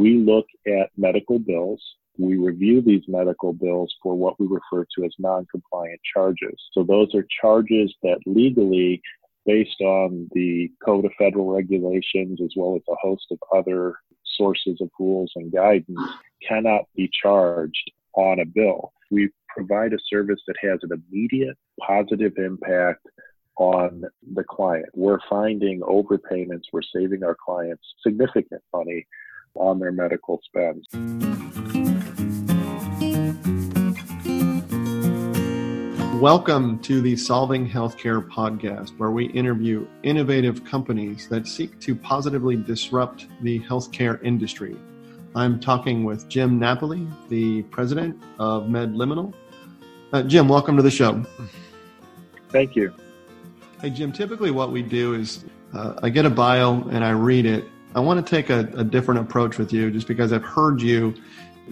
we look at medical bills. We review these medical bills for what we refer to as non-compliant charges. So those are charges that legally, based on the Code of Federal Regulations, as well as a host of other sources of rules and guidance, cannot be charged on a bill. We provide a service that has an immediate positive impact on the client. We're finding overpayments, we're saving our clients significant money on their medical spends. Welcome to the Solving Healthcare podcast, where we interview innovative companies that seek to positively disrupt the healthcare industry. I'm talking with Jim Napoli, the president of MedLiminal. Uh, Jim, welcome to the show. Thank you. Hey, Jim, typically what we do is uh, I get a bio and I read it. I want to take a, a, different approach with you just because I've heard you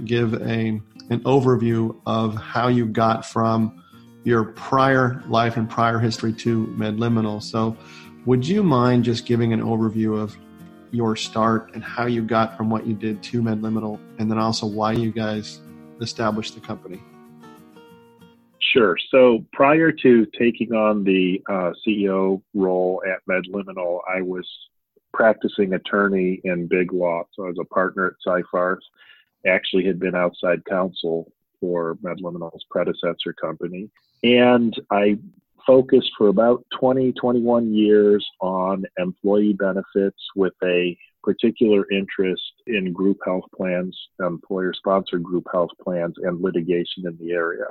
give a, an overview of how you got from your prior life and prior history to MedLiminal. So, would you mind just giving an overview of your start and how you got from what you did to MedLiminal, and then also why you guys established the company? Sure. So prior to taking on the uh, CEO role at MedLiminal, I was practicing attorney in big law. So I was a partner at Seyfarth. Actually, had been outside counsel for MedLiminal's predecessor company, and I focused for about 20, 21 years on employee benefits with a particular interest in group health plans, employer sponsored group health plans, and litigation in the area.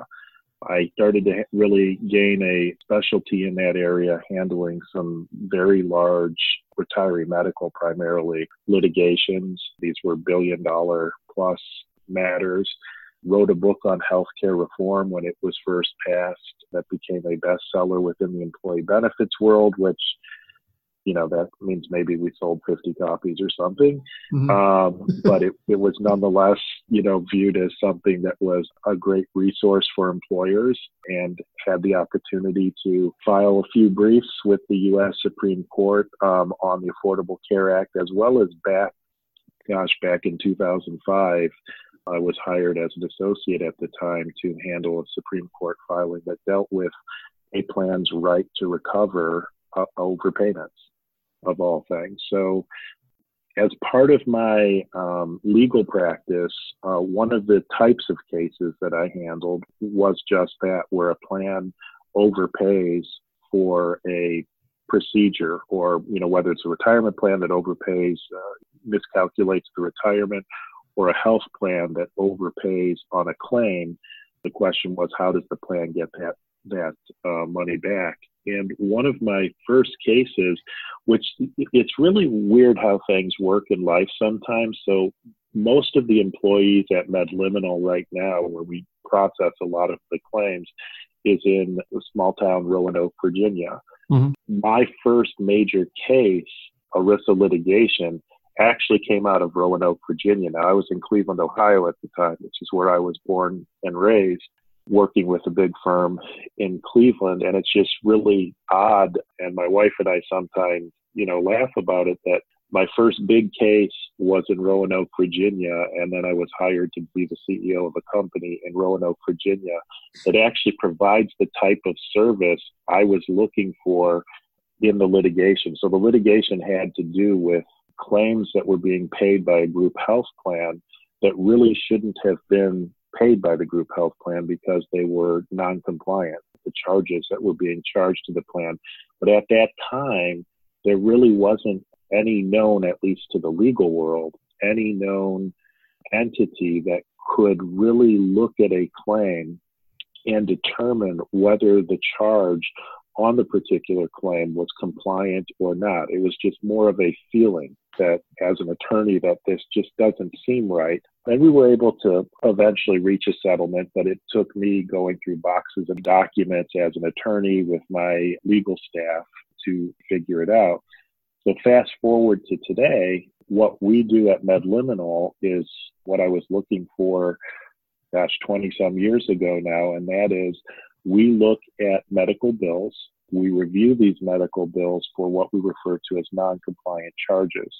I started to really gain a specialty in that area, handling some very large retiree medical, primarily litigations. These were billion dollar plus matters. Wrote a book on healthcare reform when it was first passed that became a bestseller within the employee benefits world, which you know that means maybe we sold 50 copies or something mm-hmm. um, but it, it was nonetheless you know viewed as something that was a great resource for employers and had the opportunity to file a few briefs with the u.s supreme court um, on the affordable care act as well as back gosh back in 2005 I was hired as an associate at the time to handle a Supreme Court filing that dealt with a plan's right to recover uh, overpayments of all things. So, as part of my um, legal practice, uh, one of the types of cases that I handled was just that, where a plan overpays for a procedure, or you know whether it's a retirement plan that overpays, uh, miscalculates the retirement, or a health plan that overpays on a claim. The question was, how does the plan get that that uh, money back. And one of my first cases, which it's really weird how things work in life sometimes. So most of the employees at MedLiminal right now, where we process a lot of the claims, is in the small town Roanoke, Virginia. Mm-hmm. My first major case, ERISA litigation, actually came out of Roanoke, Virginia. Now I was in Cleveland, Ohio at the time, which is where I was born and raised working with a big firm in Cleveland. And it's just really odd. And my wife and I sometimes, you know, laugh about it that my first big case was in Roanoke, Virginia, and then I was hired to be the CEO of a company in Roanoke, Virginia that actually provides the type of service I was looking for in the litigation. So the litigation had to do with claims that were being paid by a group health plan that really shouldn't have been paid by the group health plan because they were non-compliant the charges that were being charged to the plan. But at that time, there really wasn't any known, at least to the legal world, any known entity that could really look at a claim and determine whether the charge on the particular claim was compliant or not. It was just more of a feeling that as an attorney that this just doesn't seem right. And we were able to eventually reach a settlement, but it took me going through boxes of documents as an attorney with my legal staff to figure it out. So fast forward to today, what we do at MedLiminal is what I was looking for, gosh, 20 some years ago now, and that is we look at medical bills. We review these medical bills for what we refer to as non compliant charges.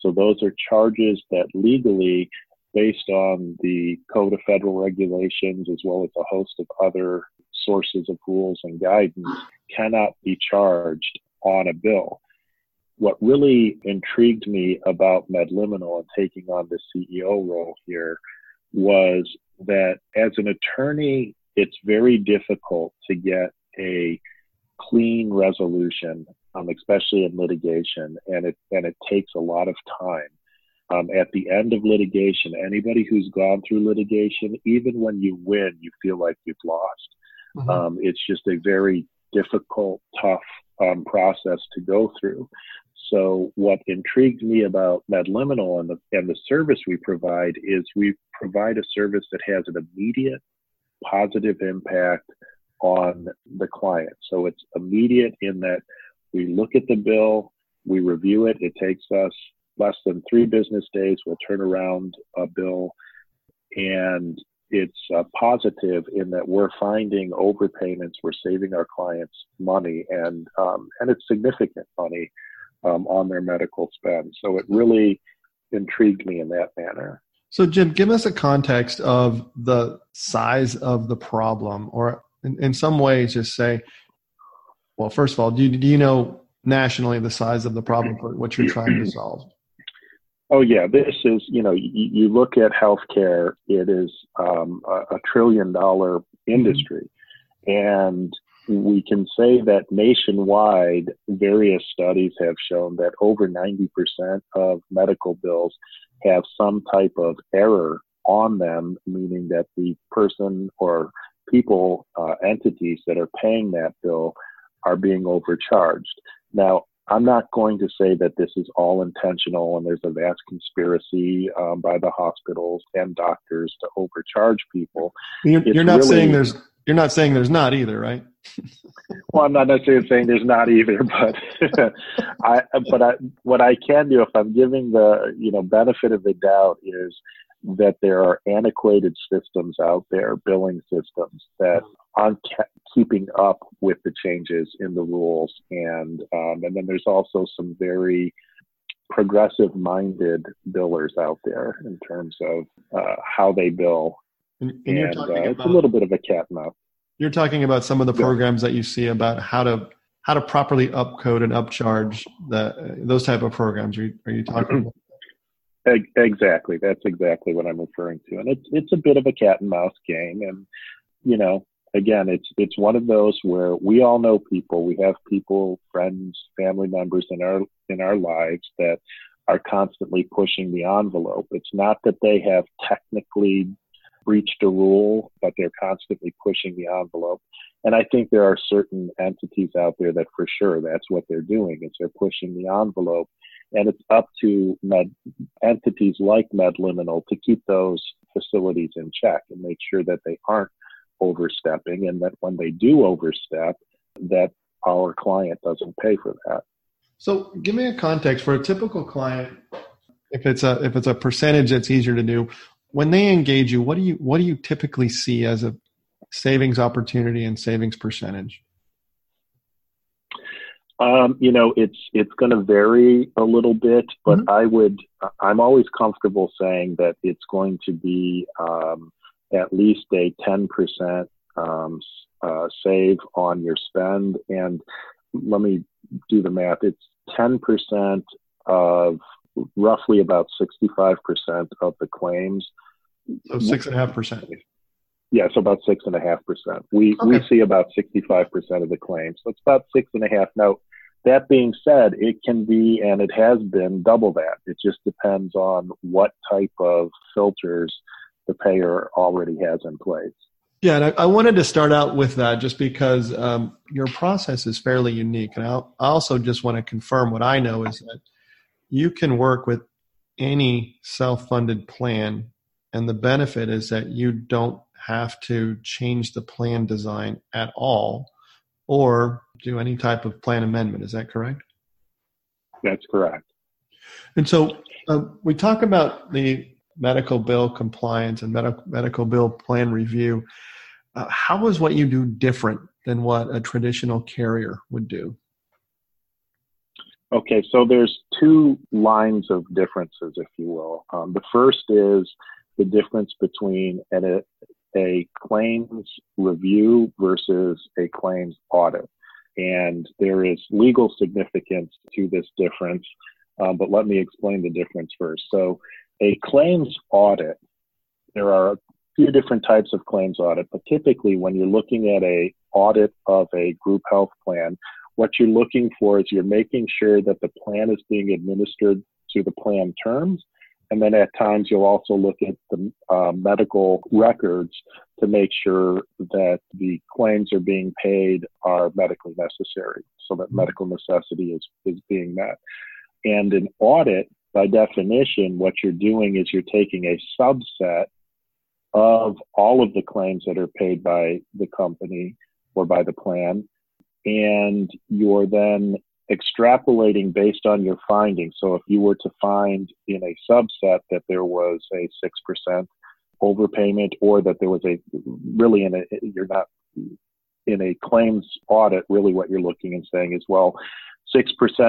So those are charges that legally, based on the Code of Federal Regulations as well as a host of other sources of rules and guidance, cannot be charged on a bill. What really intrigued me about Medliminal and taking on the CEO role here was that as an attorney, it's very difficult to get a clean resolution, um, especially in litigation, and it and it takes a lot of time. Um, at the end of litigation, anybody who's gone through litigation, even when you win, you feel like you've lost. Mm-hmm. Um, it's just a very difficult, tough um, process to go through. So, what intrigued me about MedLiminal and the, and the service we provide is we provide a service that has an immediate positive impact on the client. So, it's immediate in that we look at the bill, we review it, it takes us less than three business days, we'll turn around a bill, and it's uh, positive in that we're finding overpayments, we're saving our clients money, and um, and it's significant money um, on their medical spend. So it really intrigued me in that manner. So, Jim, give us a context of the size of the problem, or in, in some ways, just say, well, first of all, do you, do you know nationally the size of the problem for what you're trying to solve? Oh yeah, this is you know you, you look at healthcare, it is um, a, a, trillion dollar industry, and we can say that nationwide, various studies have shown that over 90% of medical bills have some type of error on them, meaning that the person or people, uh, entities that are paying that bill are being overcharged. Now, I'm not going to say that this is all intentional and there's a vast conspiracy um, by the hospitals and doctors to overcharge people. You're, you're not really, saying there's you're not saying there's not either, right? well, I'm not necessarily saying there's not either, but I but I, what I can do if I'm giving the you know benefit of the doubt is that there are antiquated systems out there, billing systems that aren't keeping up with the changes in the rules, and um, and then there's also some very progressive minded billers out there in terms of uh, how they bill. And, and, and uh, about, it's a little bit of a cat and mouse. You're talking about some of the programs that you see about how to how to properly upcode and upcharge the those type of programs. Are you, are you talking about? Exactly. That's exactly what I'm referring to. And it's it's a bit of a cat and mouse game. And you know, again, it's it's one of those where we all know people. We have people, friends, family members in our in our lives that are constantly pushing the envelope. It's not that they have technically breached a rule, but they're constantly pushing the envelope. And I think there are certain entities out there that for sure that's what they're doing is they're pushing the envelope and it's up to med entities like MedLiminal to keep those facilities in check and make sure that they aren't overstepping and that when they do overstep, that our client doesn't pay for that. So give me a context for a typical client. If it's a if it's a percentage that's easier to do, when they engage you, what do you what do you typically see as a savings opportunity and savings percentage? Um, you know, it's it's going to vary a little bit, but mm-hmm. I would I'm always comfortable saying that it's going to be um, at least a 10 percent um, uh, save on your spend. And let me do the math. It's 10 percent of roughly about 65 percent of the claims. So six and a half percent. Yeah, so about six and a half percent. We okay. we see about sixty five percent of the claims. So it's about six and a half. Now that being said, it can be and it has been double that. It just depends on what type of filters the payer already has in place. Yeah, and I, I wanted to start out with that just because um, your process is fairly unique. And I'll, I also just want to confirm what I know is that you can work with any self funded plan, and the benefit is that you don't have to change the plan design at all or do any type of plan amendment. Is that correct? That's correct. And so uh, we talk about the medical bill compliance and medical medical bill plan review. Uh, how is what you do different than what a traditional carrier would do? Okay, so there's two lines of differences, if you will. Um, the first is the difference between a, a claims review versus a claims audit. And there is legal significance to this difference, um, but let me explain the difference first. So, a claims audit, there are a few different types of claims audit, but typically when you're looking at a audit of a group health plan, what you're looking for is you're making sure that the plan is being administered to the plan terms. And then at times you'll also look at the uh, medical records to make sure that the claims are being paid are medically necessary so that medical necessity is, is being met. And an audit, by definition, what you're doing is you're taking a subset of all of the claims that are paid by the company or by the plan and you're then extrapolating based on your findings. So if you were to find in a subset that there was a 6% overpayment or that there was a really in a, you're not in a claims audit, really what you're looking and saying is, well, 6%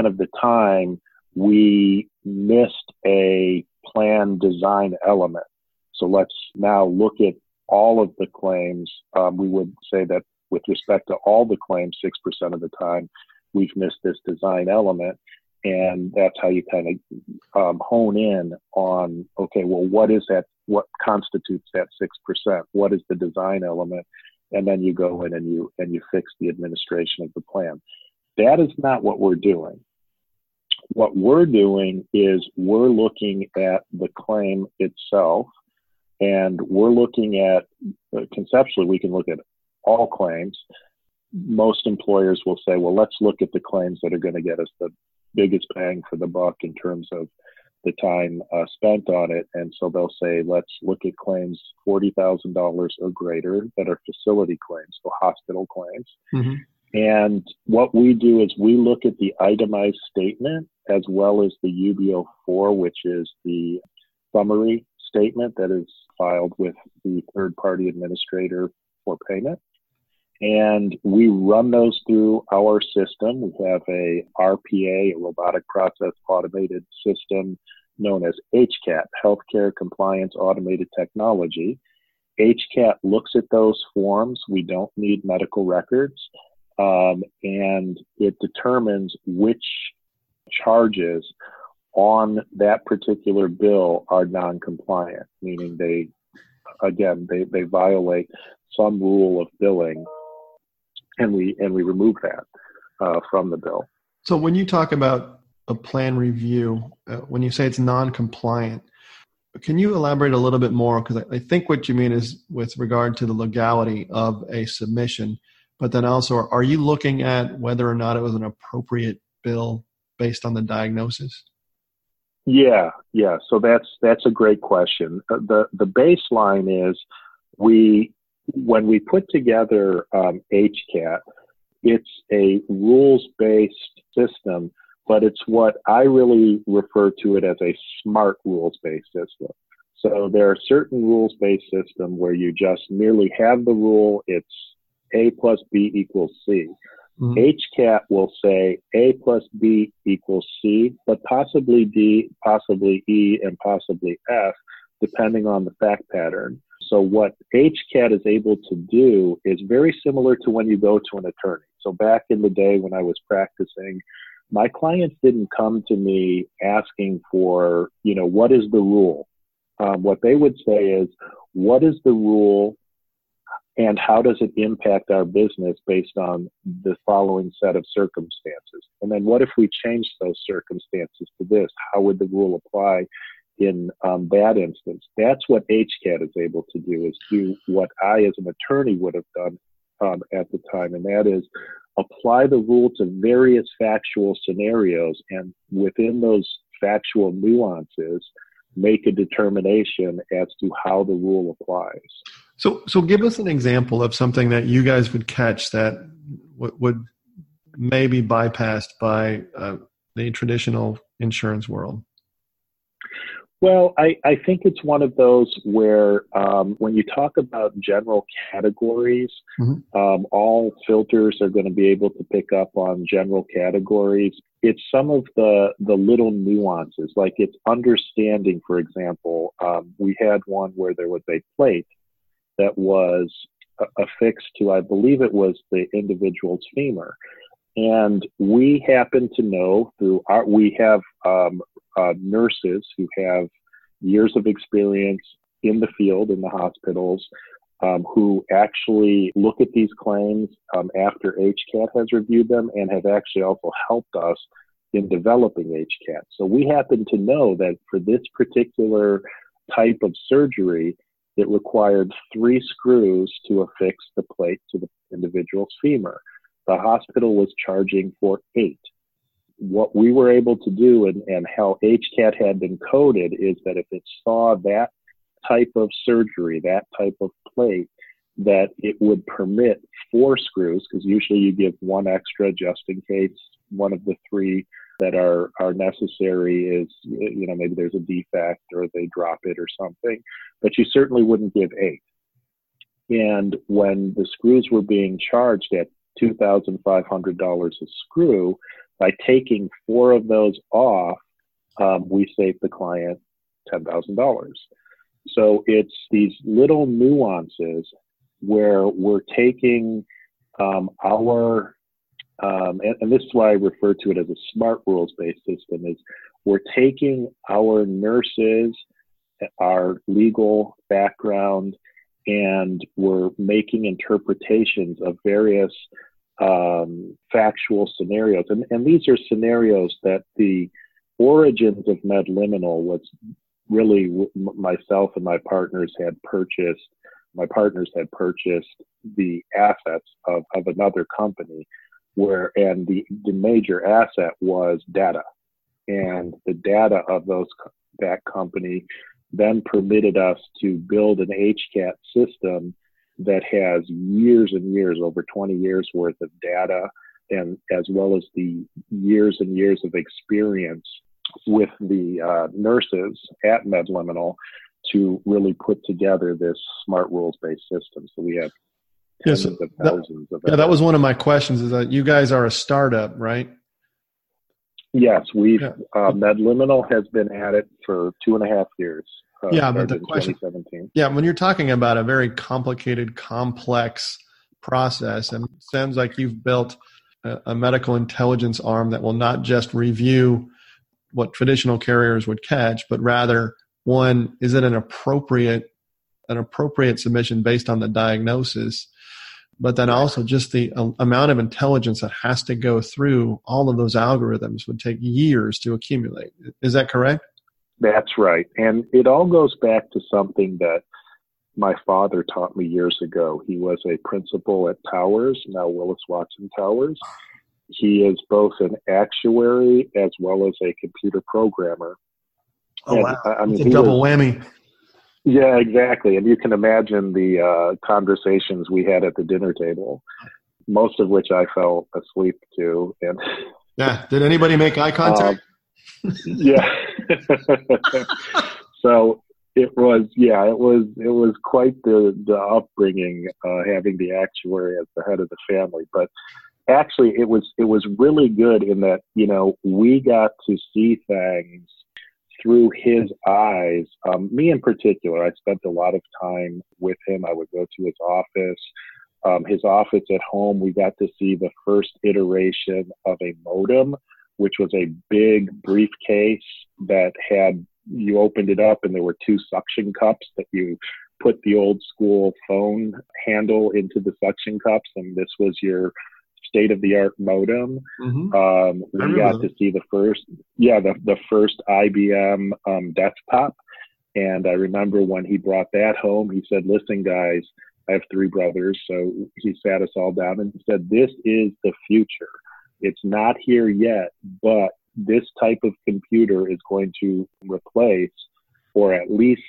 of the time we missed a plan design element. So let's now look at all of the claims. Um, we would say that with respect to all the claims, 6% of the time, we've missed this design element. And that's how you kind of um, hone in on, okay, well, what is that? What constitutes that 6%? What is the design element? And then you go in and you, and you fix the administration of the plan. That is not what we're doing. What we're doing is we're looking at the claim itself and we're looking at uh, conceptually we can look at all claims, most employers will say, well, let's look at the claims that are going to get us the biggest bang for the buck in terms of the time uh, spent on it. And so they'll say, let's look at claims $40,000 or greater that are facility claims, so hospital claims. Mm-hmm. And what we do is we look at the itemized statement as well as the UBO 4, which is the summary statement that is filed with the third party administrator for payment and we run those through our system. We have a RPA, a robotic process automated system known as HCAT, Healthcare Compliance Automated Technology. HCAT looks at those forms. We don't need medical records. Um, and it determines which charges on that particular bill are non-compliant, meaning they, again, they, they violate some rule of billing and we and we remove that uh, from the bill. So when you talk about a plan review, uh, when you say it's non-compliant, can you elaborate a little bit more? Because I, I think what you mean is with regard to the legality of a submission, but then also, are you looking at whether or not it was an appropriate bill based on the diagnosis? Yeah, yeah. So that's that's a great question. Uh, the the baseline is we when we put together um, HCAT, it's a rules based system, but it's what I really refer to it as a smart rules based system. So there are certain rules based system where you just merely have the rule, it's A plus B equals C. Mm-hmm. HCAT will say A plus B equals C, but possibly D, possibly E, and possibly F, depending on the fact pattern. So what HCAT is able to do is very similar to when you go to an attorney. So back in the day when I was practicing, my clients didn't come to me asking for, you know, what is the rule? Um, what they would say is, what is the rule and how does it impact our business based on the following set of circumstances? And then what if we change those circumstances to this? How would the rule apply in um, that instance. That's what HCAT is able to do is do what I as an attorney would have done um, at the time, and that is apply the rule to various factual scenarios and within those factual nuances, make a determination as to how the rule applies. So, so give us an example of something that you guys would catch that w- would maybe bypassed by uh, the traditional insurance world. Well, I, I think it's one of those where um, when you talk about general categories, mm-hmm. um, all filters are going to be able to pick up on general categories. It's some of the, the little nuances, like it's understanding, for example. Um, we had one where there was a plate that was affixed to, I believe it was the individual's femur. And we happen to know through our, we have um, uh, nurses who have years of experience in the field, in the hospitals, um, who actually look at these claims um, after HCAT has reviewed them and have actually also helped us in developing HCAT. So we happen to know that for this particular type of surgery, it required three screws to affix the plate to the individual's femur. The hospital was charging for eight. What we were able to do and, and how HCAT had been coded is that if it saw that type of surgery, that type of plate, that it would permit four screws, because usually you give one extra just in case one of the three that are, are necessary is, you know, maybe there's a defect or they drop it or something, but you certainly wouldn't give eight. And when the screws were being charged at $2,500 a screw. By taking four of those off, um, we save the client $10,000. So it's these little nuances where we're taking um, our, um, and, and, this is why I refer to it as a smart rules based system, is we're taking our nurses, our legal background, and we're making interpretations of various um, factual scenarios. And, and these are scenarios that the origins of Medliminal was really myself and my partners had purchased. My partners had purchased the assets of, of another company where, and the, the major asset was data. And the data of those, that company then permitted us to build an HCAT system that has years and years, over 20 years worth of data, and as well as the years and years of experience with the uh, nurses at MedLiminal to really put together this smart rules based system. So we have tens yes, of thousands that, of. Yeah, that was one of my questions. Is that you guys are a startup, right? Yes, we've yeah. uh, MedLiminal has been at it for two and a half years. Uh, yeah, but the question, yeah, when you're talking about a very complicated, complex process, and it sounds like you've built a, a medical intelligence arm that will not just review what traditional carriers would catch, but rather one is it an appropriate an appropriate submission based on the diagnosis, but then also just the uh, amount of intelligence that has to go through all of those algorithms would take years to accumulate. Is that correct? That's right. And it all goes back to something that my father taught me years ago. He was a principal at Towers, now Willis Watson Towers. He is both an actuary as well as a computer programmer. Oh, and, wow. I mean, it's a double was, whammy. Yeah, exactly. And you can imagine the uh, conversations we had at the dinner table, most of which I fell asleep to. And yeah, did anybody make eye contact? Um, yeah. so it was, yeah, it was, it was quite the the upbringing, uh, having the actuary as the head of the family. But actually, it was it was really good in that you know we got to see things through his eyes. Um, me in particular, I spent a lot of time with him. I would go to his office. Um, his office at home, we got to see the first iteration of a modem which was a big briefcase that had you opened it up and there were two suction cups that you put the old school phone handle into the suction cups and this was your state of the art modem. Mm-hmm. Um, we got to see the first, yeah, the, the first IBM um, desktop. And I remember when he brought that home, he said, listen, guys, I have three brothers. So he sat us all down and said, this is the future. It's not here yet, but this type of computer is going to replace, or at least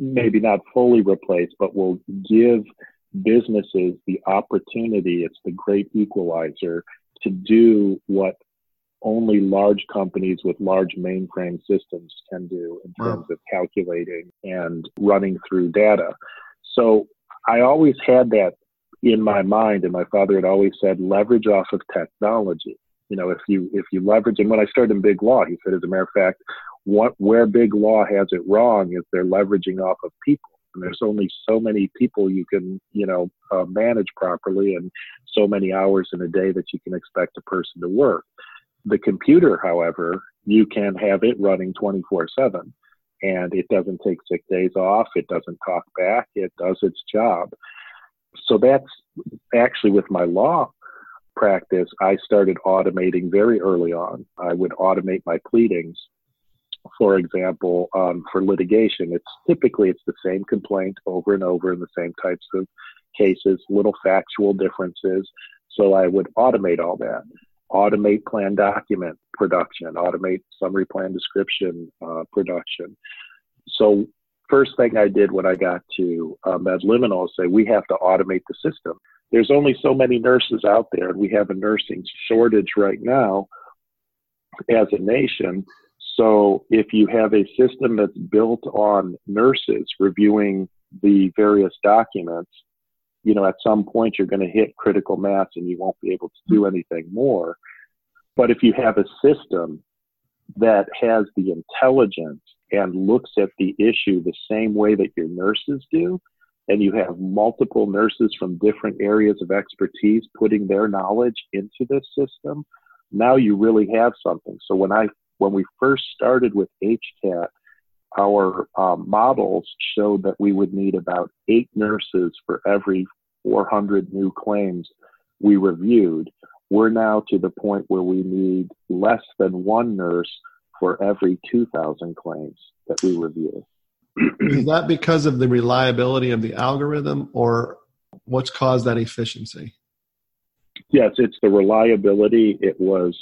mm. maybe not fully replace, but will give businesses the opportunity. It's the great equalizer to do what only large companies with large mainframe systems can do in terms wow. of calculating and running through data. So I always had that in my mind, and my father had always said, leverage off of technology. You know, if you if you leverage, and when I started in big law, he said, as a matter of fact, what where big law has it wrong is they're leveraging off of people. And there's only so many people you can you know uh, manage properly and so many hours in a day that you can expect a person to work. The computer however you can have it running 24 7 and it doesn't take sick days off it doesn't talk back it does its job so that's actually with my law practice i started automating very early on i would automate my pleadings for example, um, for litigation, it's typically it's the same complaint over and over in the same types of cases, little factual differences. So I would automate all that, automate plan document production, automate summary plan description uh, production. So first thing I did when I got to uh, MedLiminal is say we have to automate the system. There's only so many nurses out there, and we have a nursing shortage right now as a nation. So if you have a system that's built on nurses reviewing the various documents, you know, at some point you're going to hit critical mass and you won't be able to do anything more. But if you have a system that has the intelligence and looks at the issue the same way that your nurses do, and you have multiple nurses from different areas of expertise putting their knowledge into this system, now you really have something. So when I when we first started with HCAT, our um, models showed that we would need about eight nurses for every 400 new claims we reviewed. We're now to the point where we need less than one nurse for every 2,000 claims that we review. Is that because of the reliability of the algorithm or what's caused that efficiency? Yes, it's the reliability. It was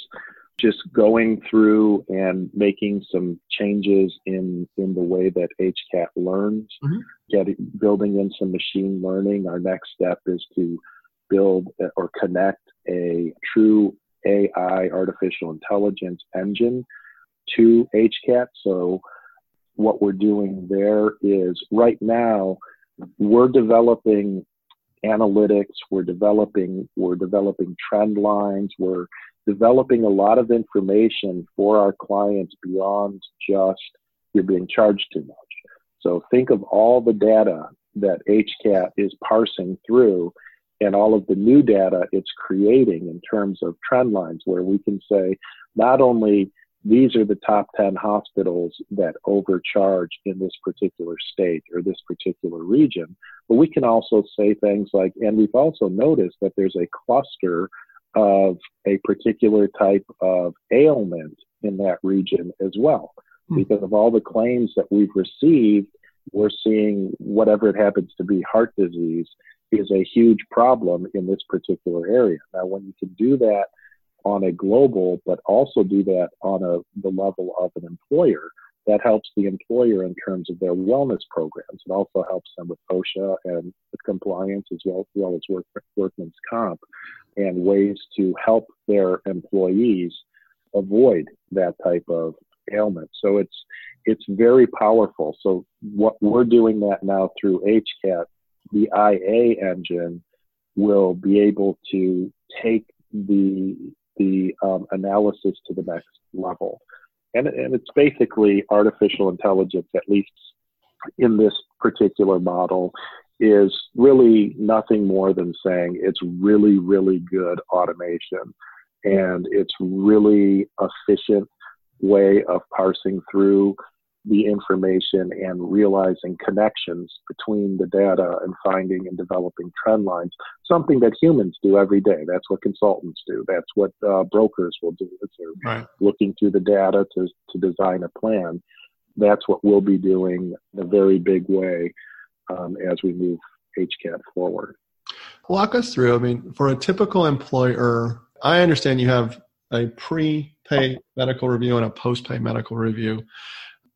just going through and making some changes in in the way that HCAT learns, mm-hmm. getting building in some machine learning. Our next step is to build or connect a true AI artificial intelligence engine to HCAT. So what we're doing there is right now we're developing analytics, we're developing we're developing trend lines, we're developing a lot of information for our clients beyond just you're being charged too much. So think of all the data that HCAT is parsing through and all of the new data it's creating in terms of trend lines where we can say not only these are the top 10 hospitals that overcharge in this particular state or this particular region, but we can also say things like, and we've also noticed that there's a cluster of a particular type of ailment in that region as well. Hmm. Because of all the claims that we've received, we're seeing whatever it happens to be heart disease is a huge problem in this particular area. Now, when you can do that on a global, but also do that on a, the level of an employer, that helps the employer in terms of their wellness programs. It also helps them with OSHA and with compliance as well, as well as work, workman's comp and ways to help their employees avoid that type of ailment. So it's it's very powerful. So what we're doing that now through HCAT, the IA engine will be able to take the the um, analysis to the next level. And, and it's basically artificial intelligence, at least in this particular model, is really nothing more than saying it's really, really good automation and it's really efficient way of parsing through the information and realizing connections between the data and finding and developing trend lines, something that humans do every day. That's what consultants do. That's what uh, brokers will do. They're right. looking through the data to, to design a plan. That's what we'll be doing in a very big way um, as we move HCAT forward. Walk us through. I mean, for a typical employer, I understand you have a pre-pay medical review and a post-pay medical review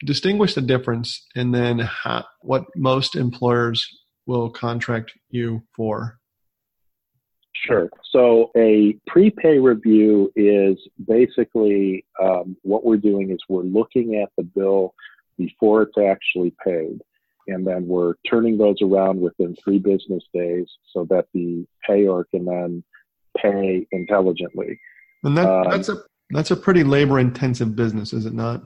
distinguish the difference and then how, what most employers will contract you for Sure. So a prepay review is basically um, what we're doing is we're looking at the bill before it's actually paid. And then we're turning those around within three business days so that the payer can then pay intelligently. And that, um, that's a that's a pretty labor intensive business, is it not?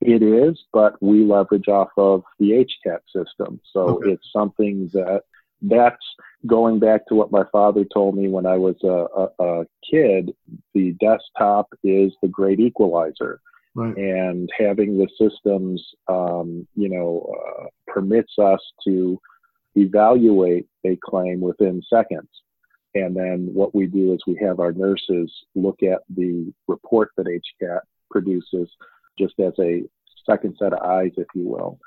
It is, but we leverage off of the HCAT system. So okay. it's something that that's going back to what my father told me when I was a, a, a kid. The desktop is the great equalizer. Right. And having the systems, um, you know, uh, permits us to evaluate a claim within seconds. And then what we do is we have our nurses look at the report that HCAT produces just as a second set of eyes, if you will.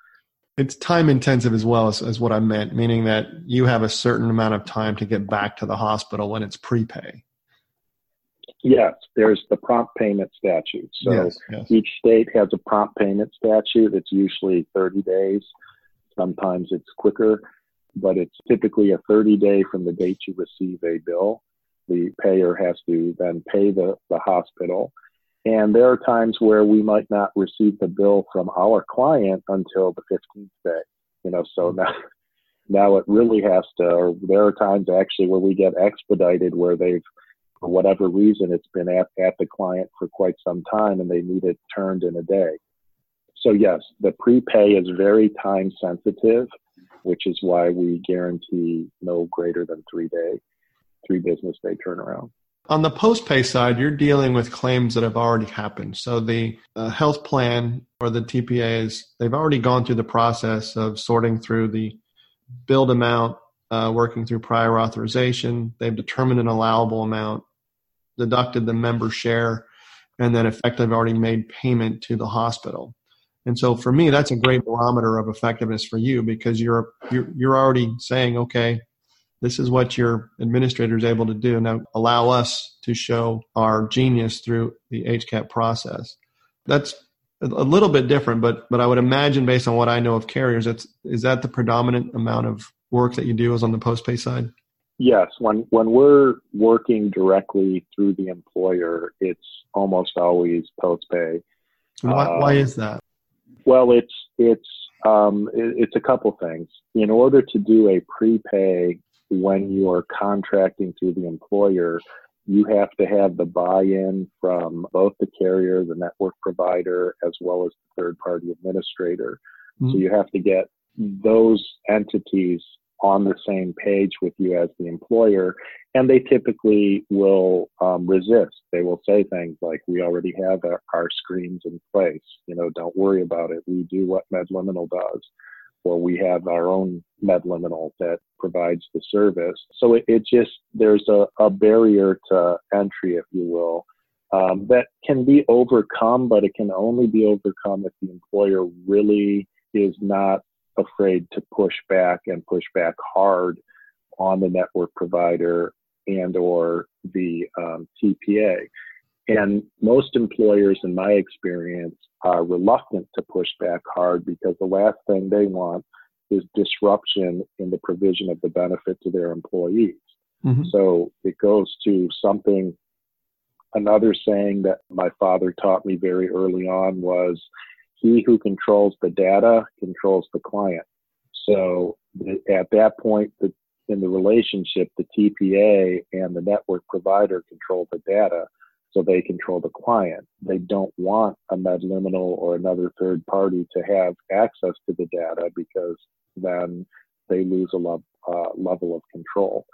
It's time intensive as well as, as what I meant, meaning that you have a certain amount of time to get back to the hospital when it's prepay. Yes, there's the prompt payment statute. So yes, yes. each state has a prompt payment statute. It's usually 30 days. Sometimes it's quicker, but it's typically a 30 day from the date you receive a bill. The payer has to then pay the, the hospital. And there are times where we might not receive the bill from our client until the 15th day. You know, so mm-hmm. now, now it really has to, or there are times actually where we get expedited where they've for whatever reason, it's been at, at the client for quite some time and they need it turned in a day. So, yes, the prepay is very time sensitive, which is why we guarantee no greater than three day, three business day turnaround. On the post pay side, you're dealing with claims that have already happened. So the uh, health plan or the TPAs, they've already gone through the process of sorting through the billed amount, uh, working through prior authorization. They've determined an allowable amount deducted the member share and then effectively already made payment to the hospital. And so for me, that's a great barometer of effectiveness for you because you're you're, you're already saying, okay, this is what your administrator is able to do. Now allow us to show our genius through the HCAT process. That's a little bit different, but but I would imagine based on what I know of carriers, that's is that the predominant amount of work that you do is on the post pay side? Yes, when when we're working directly through the employer, it's almost always post pay. Why, um, why is that? Well, it's it's um, it, it's a couple things. In order to do a prepay when you are contracting through the employer, you have to have the buy-in from both the carrier, the network provider, as well as the third-party administrator. Mm-hmm. So you have to get those entities on the same page with you as the employer, and they typically will um, resist. They will say things like, "We already have our, our, screens in place. You know, don't worry about it. We do what MedLiminal does." Or we have our own MedLiminal that provides the service. So it, it just, there's a, a, barrier to entry, if you will, um, that can be overcome, but it can only be overcome if the employer really is not afraid to push back and push back hard on the network provider and or the um, TPA. And most employers, in my experience, are reluctant to push back hard because the last thing they want is disruption in the provision of the benefit to their employees. Mm-hmm. So it goes to something, another saying that my father taught me very early on was he who controls the data controls the client. So at that point the, in the relationship, the TPA and the network provider control the data, so they control the client. They don't want a MedLiminal or another third party to have access to the data because then they lose a lo- uh, level of control.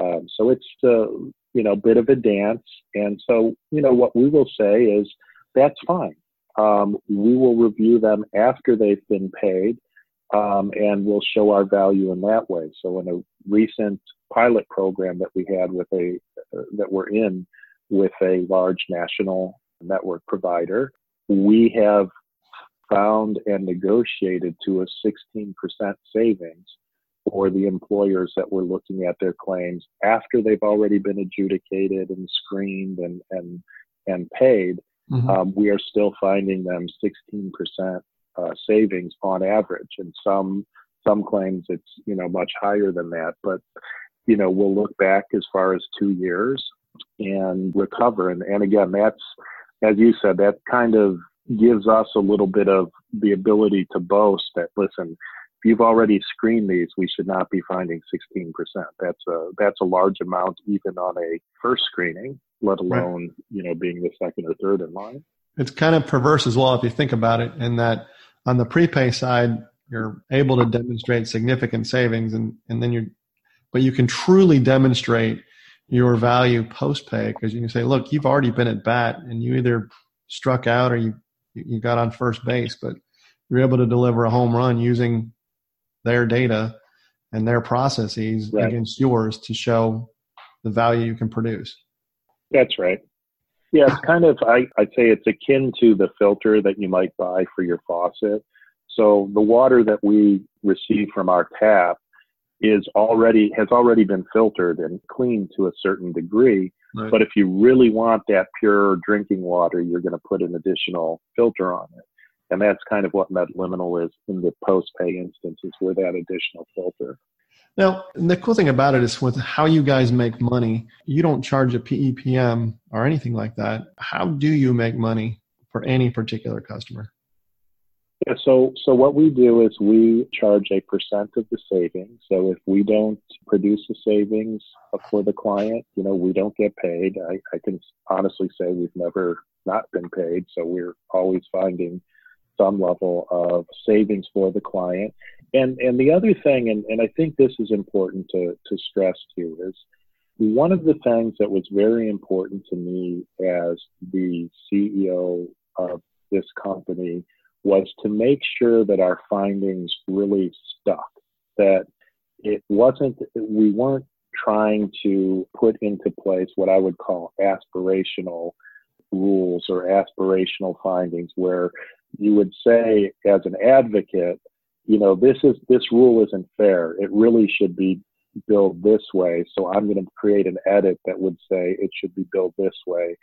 Um, so it's a you know bit of a dance, and so you know what we will say is that's fine um, we will review them after they've been paid um, and we'll show our value in that way. So, in a recent pilot program that we had with a uh, that we're in with a large national network provider, we have found and negotiated to a 16% savings for the employers that were looking at their claims after they've already been adjudicated and screened and and and paid mm-hmm. um, we are still finding them 16% uh, savings on average. And some some claims it's you know much higher than that. But you know, we'll look back as far as two years and recover. And, and again, that's, as you said, that kind of gives us a little bit of the ability to boast that, listen, if you've already screened these, we should not be finding 16%. That's a, that's a large amount even on a first screening, let alone, right. you know, being the second or third in line. It's kind of perverse as well if you think about it in that on the prepay side, you're able to demonstrate significant savings and, and then you're but you can truly demonstrate your value post pay because you can say, look, you've already been at bat and you either struck out or you you got on first base, but you're able to deliver a home run using their data and their processes right. against yours to show the value you can produce. That's right. Yeah, it's kind of I, I'd say it's akin to the filter that you might buy for your faucet. So the water that we receive from our tap is already has already been filtered and cleaned to a certain degree. Right. But if you really want that pure drinking water, you're going to put an additional filter on it. And that's kind of what MedLiminal is in the post-pay instances with that additional filter. Now, the cool thing about it is with how you guys make money, you don't charge a PEPM or anything like that. How do you make money for any particular customer? Yeah, so so what we do is we charge a percent of the savings. So if we don't produce the savings for the client, you know, we don't get paid. I, I can honestly say we've never not been paid. So we're always finding some level of savings for the client. And and the other thing, and, and I think this is important to, to stress too, is one of the things that was very important to me as the CEO of this company was to make sure that our findings really stuck, that it wasn't, we weren't trying to put into place what I would call aspirational rules or aspirational findings where you would say as an advocate you know, this is this rule isn't fair. It really should be built this way. So I'm going to create an edit that would say it should be built this way,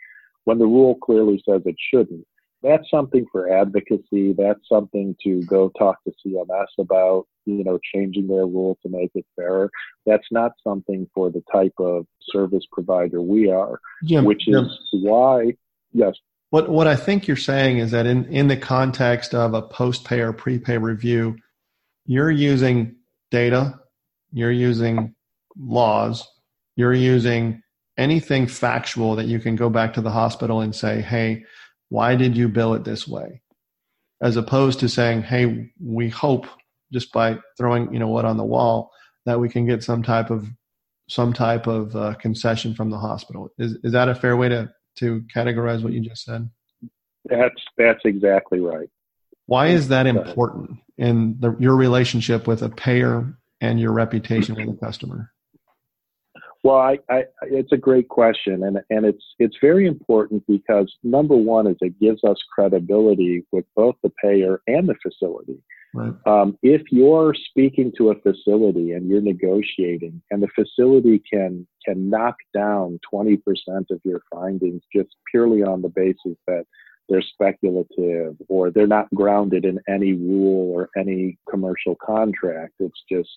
when the rule clearly says it shouldn't. That's something for advocacy. That's something to go talk to CMS about, you know, changing their rule to make it fairer. That's not something for the type of service provider we are, Jim, which is Jim. why, yes. What, what I think you're saying is that in, in the context of a post pay or prepay review, you're using data, you're using laws, you're using anything factual that you can go back to the hospital and say, hey, why did you bill it this way? As opposed to saying, hey, we hope just by throwing, you know, what on the wall that we can get some type of some type of uh, concession from the hospital. Is is that a fair way to to categorize what you just said? That's that's exactly right. Why is that important in the, your relationship with a payer and your reputation with a customer? Well, I, I, it's a great question, and and it's it's very important because number one is it gives us credibility with both the payer and the facility. Right. Um, if you're speaking to a facility and you're negotiating, and the facility can can knock down 20% of your findings just purely on the basis that they're speculative or they're not grounded in any rule or any commercial contract. It's just,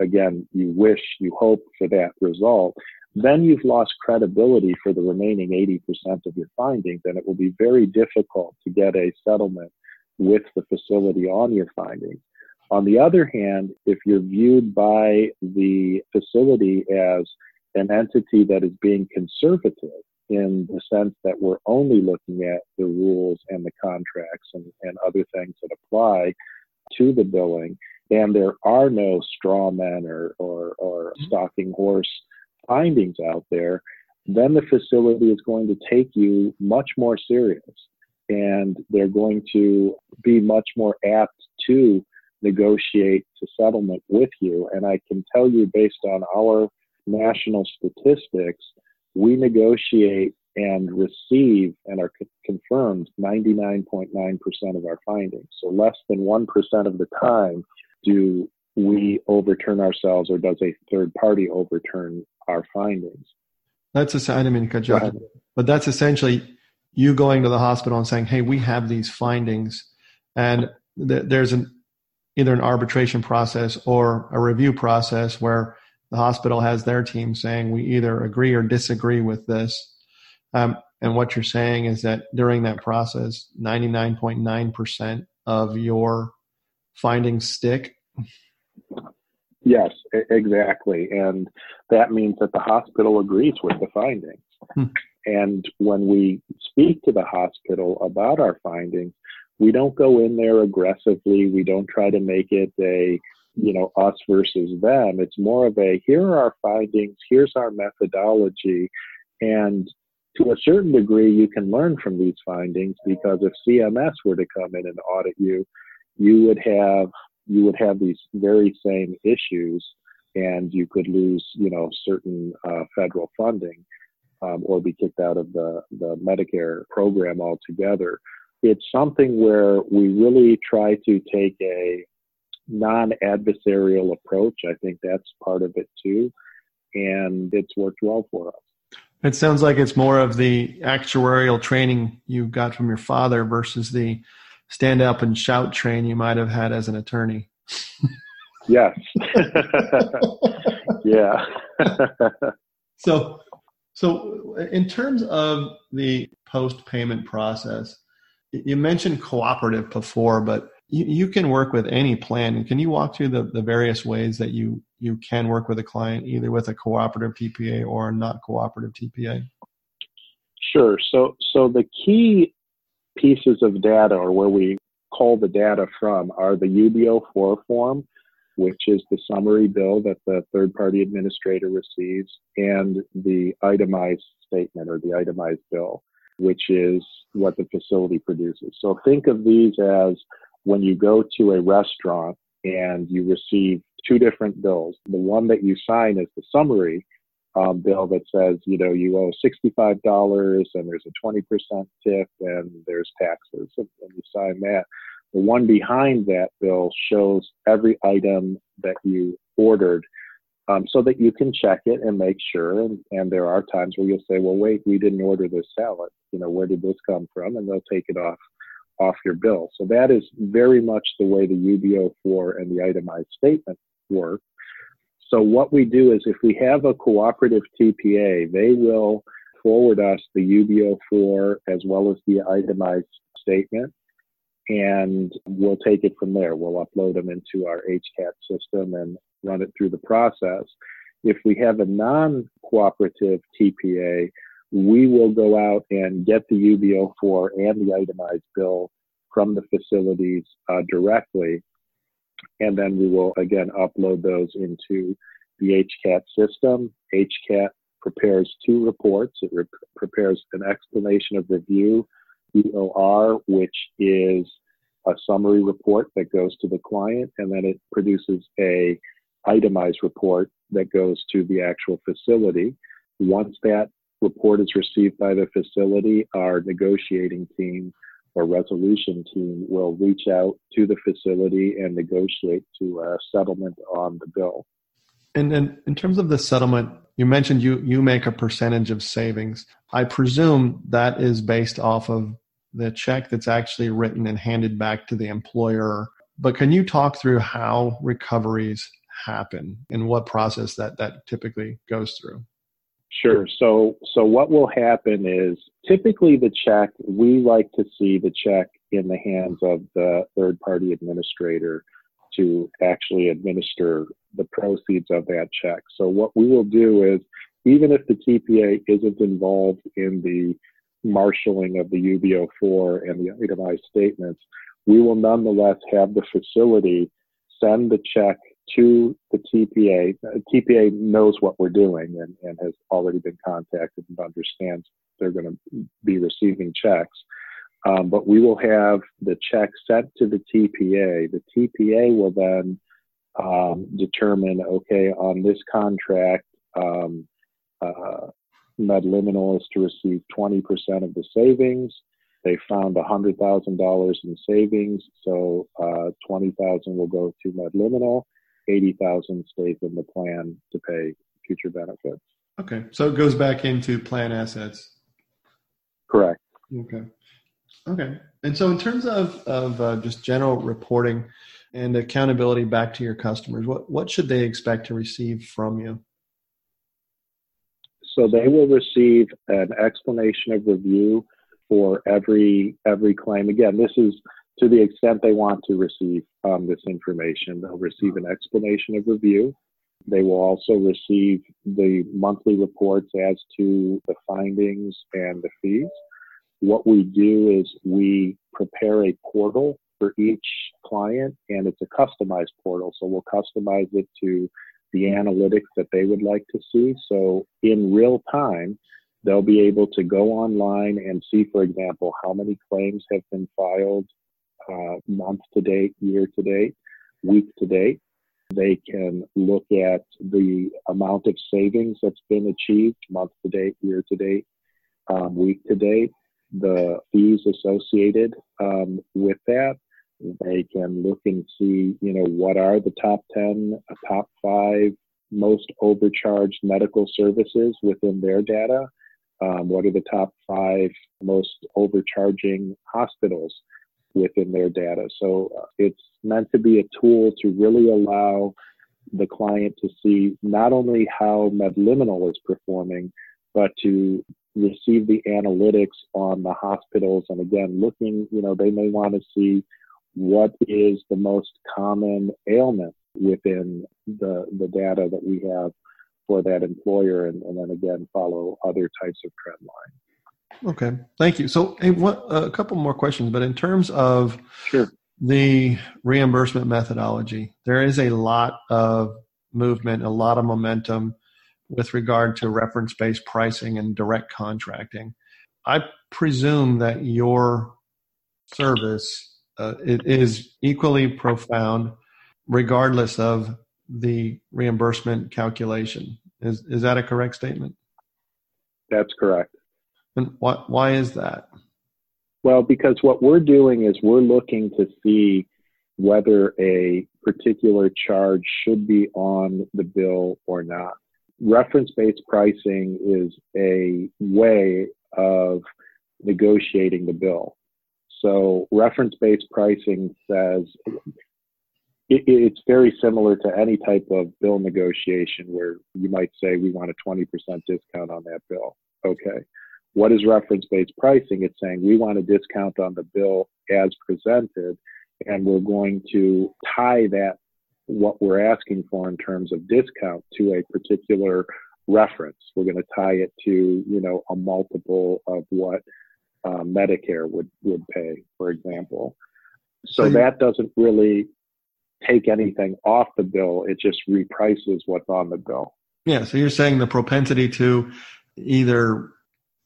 again, you wish, you hope for that result. Then you've lost credibility for the remaining 80% of your findings, and it will be very difficult to get a settlement with the facility on your findings. On the other hand, if you're viewed by the facility as an entity that is being conservative, in the sense that we're only looking at the rules and the contracts and, and other things that apply to the billing. And there are no straw men or, or, or mm-hmm. stalking horse findings out there, then the facility is going to take you much more serious and they're going to be much more apt to negotiate to settlement with you. And I can tell you based on our national statistics, we negotiate and receive and are c- confirmed 99.9% of our findings. So less than 1% of the time do we overturn ourselves or does a third party overturn our findings. That's a, I didn't mean to cut you off, but that's essentially you going to the hospital and saying, hey, we have these findings and th- there's an either an arbitration process or a review process where the hospital has their team saying we either agree or disagree with this. Um, and what you're saying is that during that process, 99.9% of your findings stick. Yes, exactly. And that means that the hospital agrees with the findings. Hmm. And when we speak to the hospital about our findings, we don't go in there aggressively. We don't try to make it a, you know, us versus them. It's more of a here are our findings, here's our methodology. And to a certain degree, you can learn from these findings because if CMS were to come in and audit you, you would have you would have these very same issues, and you could lose, you know, certain uh, federal funding, um, or be kicked out of the the Medicare program altogether. It's something where we really try to take a non-adversarial approach. I think that's part of it too, and it's worked well for us. It sounds like it's more of the actuarial training you got from your father versus the stand up and shout train you might have had as an attorney. yes. yeah. so, so in terms of the post payment process, you mentioned cooperative before, but you, you, can work with any plan. Can you walk through the, the various ways that you, you can work with a client, either with a cooperative TPA or a not cooperative TPA? Sure. So, so the key pieces of data or where we call the data from are the UB-04 form, which is the summary bill that the third party administrator receives, and the itemized statement or the itemized bill, which is what the facility produces. So think of these as when you go to a restaurant and you receive two different bills. The one that you sign is the summary um, bill that says, you know, you owe $65 and there's a 20% tip and there's taxes, and, you sign that. The one behind that bill shows every item that you ordered um, so that you can check it and make sure. And, and there are times where you'll say, well, wait, we didn't order this salad. You know, where did this come from? And they'll take it off off your bill. So that is very much the way the UB-04 and the itemized statement work. So what we do is if we have a cooperative TPA, they will forward us the UB-04 as well as the itemized statement, and we'll take it from there. We'll upload them into our HCAT system and run it through the process. If we have a non-cooperative TPA, we will go out and get the UB-04 and the itemized bill from the facilities uh, directly and then we will again upload those into the HCAT system. HCAT prepares two reports. It re- prepares an explanation of review, EOR, which is a summary report that goes to the client, and then it produces a itemized report that goes to the actual facility. Once that report is received by the facility, our negotiating team or resolution team will reach out to the facility and negotiate to a settlement on the bill. And then in terms of the settlement, you mentioned you, you make a percentage of savings. I presume that is based off of the check that's actually written and handed back to the employer. But can you talk through how recoveries happen and what process that, that typically goes through? Sure. So, so what will happen is typically the check, we like to see the check in the hands of the third party administrator to actually administer the proceeds of that check. So what we will do is, even if the TPA isn't involved in the marshaling of the UB-04 and the itemized statements, we will nonetheless have the facility send the check to the TPA. TPA knows what we're doing and, and has already been contacted and understands they're going to be receiving checks. Um, but we will have the check sent to the TPA. The TPA will then um, determine, okay, on this contract, um, uh, Medliminal is to receive 20% of the savings. They found $100,000 in savings, so uh, 20,000 will go to Medliminal. 80,000 stays in the plan to pay future benefits. Okay, so it goes back into plan assets. Correct. Okay. Okay. And so, in terms of of uh, just general reporting, and accountability back to your customers, what, what should they expect to receive from you? So they will receive an explanation of review for every every claim. Again, this is to the extent they want to receive um, this information. They'll receive an explanation of review. They will also receive the monthly reports as to the findings and the fees. What we do is we prepare a portal for each client, and it's a customized portal. So we'll customize it to the analytics that they would like to see. So in real time, they'll be able to go online and see, for example, how many claims have been filed uh, month to date, year to date, week to date. They can look at the amount of savings that's been achieved month to date, year to date, um, week to date, the fees associated um, with that. They can look and see, you know, what are the top 10, uh, top five most overcharged medical services within their data. Um, what are the top five most overcharging hospitals within their data? So uh, it's meant to be a tool to really allow the client to see not only how Medliminal is performing, but to receive the analytics on the hospitals. And again, looking, you know, they may want to see what is the most common ailment within the, the data that we have for that employer and, and then again follow other types of trend line. Okay, thank you. So hey, what, a couple more questions, but in terms of sure. the reimbursement methodology, there is a lot of movement, a lot of momentum with regard to reference-based pricing and direct contracting. I presume that your service uh, it is equally profound regardless of the reimbursement calculation. Is is that a correct statement? That's correct. And why why is that? Well, because what we're doing is we're looking to see whether a particular charge should be on the bill or not. Reference based pricing is a way of negotiating the bill. So reference based pricing says it, it's very similar to any type of bill negotiation where you might say we want a 20% discount on that bill. Okay. What is reference based pricing? It's saying we want a discount on the bill as presented, and we're going to tie that, what we're asking for in terms of discount, to a particular reference. We're going to tie it to, you know, a multiple of what uh, Medicare would, would pay, for example. So, so that doesn't really take anything off the bill. It just reprices what's on the bill. Yeah. So you're saying the propensity to either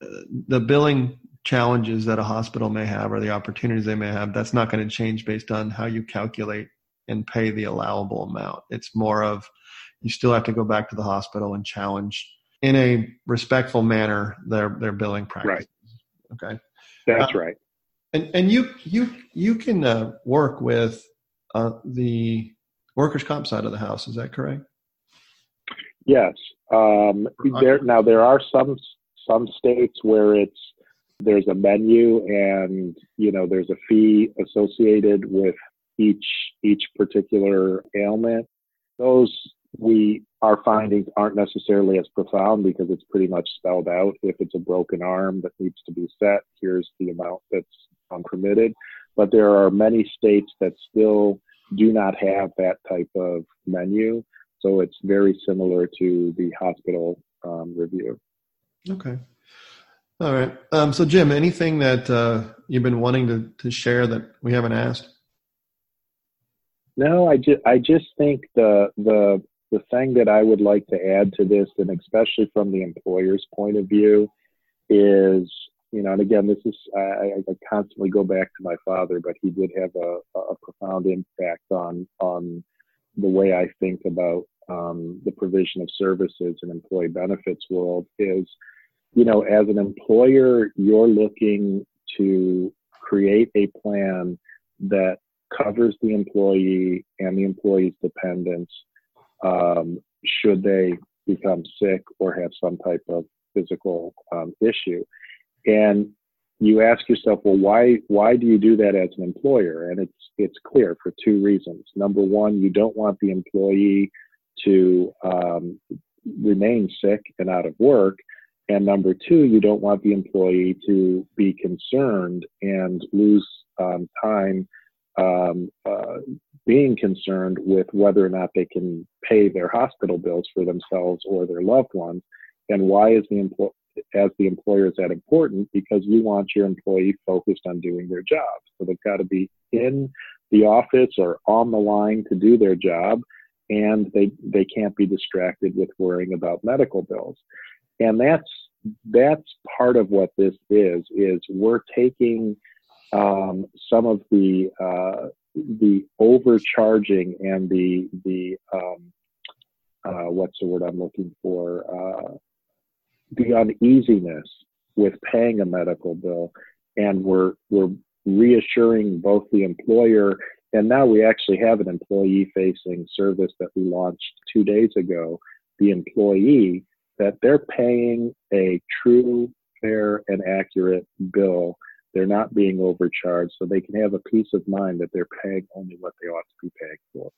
the billing challenges that a hospital may have or the opportunities they may have, that's not going to change based on how you calculate and pay the allowable amount. It's more of you still have to go back to the hospital and challenge in a respectful manner their their billing practices. Right. Okay. That's uh, right. And and you you you can uh, work with uh, the workers' comp side of the house. Is that correct? Yes. Um, there now there are some some states where it's there's a menu and you know there's a fee associated with each each particular ailment. Those we our findings aren't necessarily as profound because it's pretty much spelled out. If it's a broken arm that needs to be set, here's the amount that's permitted but there are many states that still do not have that type of menu. So it's very similar to the hospital um, review. Okay. All right. Um, so, Jim, anything that uh, you've been wanting to, to share that we haven't asked? No, I just I just think the the the thing that I would like to add to this, and especially from the employer's point of view, is you know, and again, this is I, I constantly go back to my father, but he did have a, a profound impact on on the way I think about um, the provision of services and employee benefits world. Is you know, as an employer, you're looking to create a plan that covers the employee and the employee's dependents um, should they become sick or have some type of physical um, issue. And you ask yourself, well, why why do you do that as an employer? And it's it's clear for two reasons. Number one, you don't want the employee to um, remain sick and out of work. And number two, you don't want the employee to be concerned and lose um, time um, uh, being concerned with whether or not they can pay their hospital bills for themselves or their loved ones. And why is the empl- as the employer is that important? Because you want your employee focused on doing their job. So they've got to be in the office or on the line to do their job, and they they can't be distracted with worrying about medical bills. And that's that's part of what this is. Is we're taking um, some of the uh, the overcharging and the the um, uh, what's the word I'm looking for uh, the uneasiness with paying a medical bill, and we're we're reassuring both the employer and now we actually have an employee facing service that we launched two days ago. The employee that they're paying a true, fair, and accurate bill they're not being overcharged, so they can have a peace of mind that they're paying only what they ought to be paying for.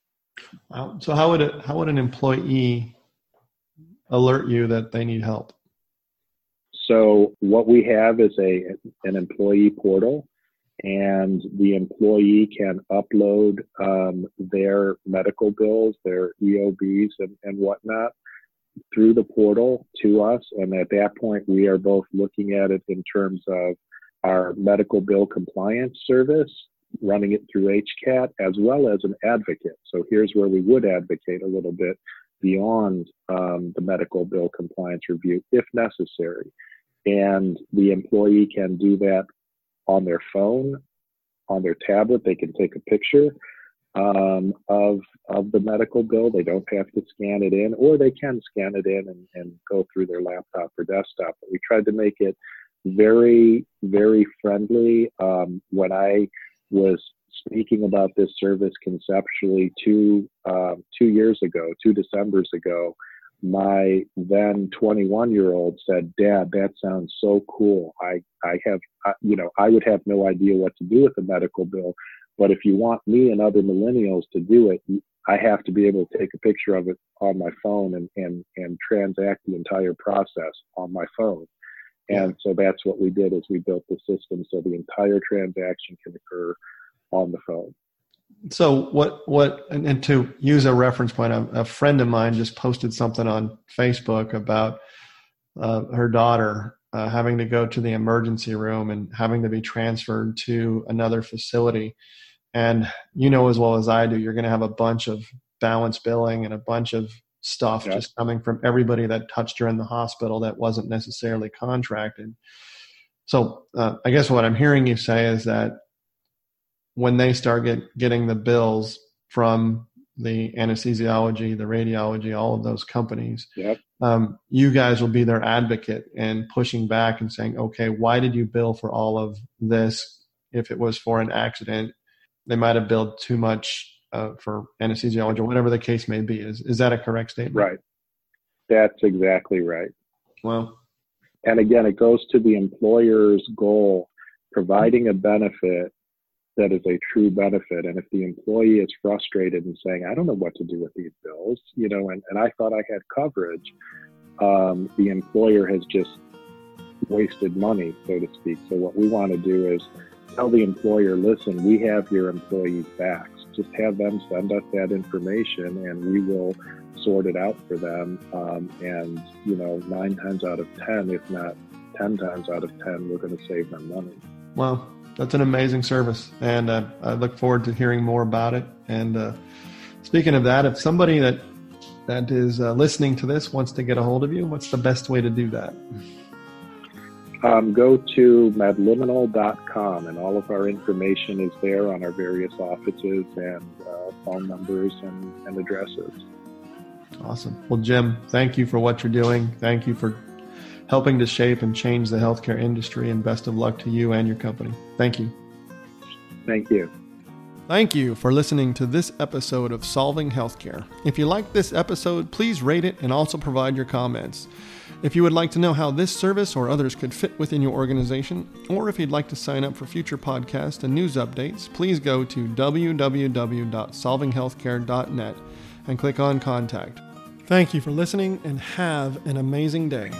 Wow. So how would it, how would an employee alert you that they need help? So what we have is a an employee portal, and the employee can upload um, their medical bills, their EOBs, and, and whatnot through the portal to us. And at that point, we are both looking at it in terms of our medical bill compliance service, running it through HCAT, as well as an advocate. So here's where we would advocate a little bit beyond um, the medical bill compliance review if necessary. And the employee can do that on their phone, on their tablet. They can take a picture um, of of the medical bill. They don't have to scan it in, or they can scan it in and, and go through their laptop or desktop. But we tried to make it very, very friendly. Um, when I was speaking about this service conceptually two um, two years ago, two December's ago, my then 21 year old said, "Dad, that sounds so cool. I I have you know I would have no idea what to do with a medical bill, but if you want me and other millennials to do it." I have to be able to take a picture of it on my phone and, and, and transact the entire process on my phone. And so that's what we did is we built the system so the entire transaction can occur on the phone. So what what and, and to use a reference point, a, a, friend of mine just posted something on Facebook about uh, her daughter uh, having to go to the emergency room and having to be transferred to another facility. And you know as well as I do, you're going to have a bunch of balance billing and a bunch of stuff yeah. just coming from everybody that touched her in the hospital that wasn't necessarily contracted. So uh, I guess what I'm hearing you say is that when they start get, getting the bills from the anesthesiology, the radiology, all of those companies, yep. um, you guys will be their advocate and pushing back and saying, okay, why did you bill for all of this? If it was for an accident, they might have billed too much uh, for anesthesiology, whatever the case may be. Is is that a correct statement? Right. That's exactly right. Well, and again, it goes to the employer's goal, providing a benefit that is a true benefit. And if the employee is frustrated and saying, I don't know what to do with these bills, you know, and, and I thought I had coverage, um, the employer has just wasted money, so to speak. So what we want to do is tell the employer, listen, we have your employees' backs just have them send us that information and we will sort it out for them. Um, and, you know, nine times out of 10, if not 10 times out of 10, we're going to save them money. Well, that's an amazing service. And uh, I look forward to hearing more about it. And uh, speaking of that, if somebody that that is uh, listening to this wants to get a hold of you, what's the best way to do that? Um, go to medliminal.com and all of our information is there on our various offices and uh, phone numbers and, and addresses. Awesome. Well, Jim, thank you for what you're doing. Thank you for helping to shape and change the healthcare industry, and best of luck to you and your company. Thank you. Thank you. Thank you for listening to this episode of Solving Healthcare. If you like this episode, please rate it and also provide your comments. If you would like to know how this service or others could fit within your organization, or if you'd like to sign up for future podcasts and news updates, please go to www.solvinghealthcare.net and click on Contact. Thank you for listening and have an amazing day.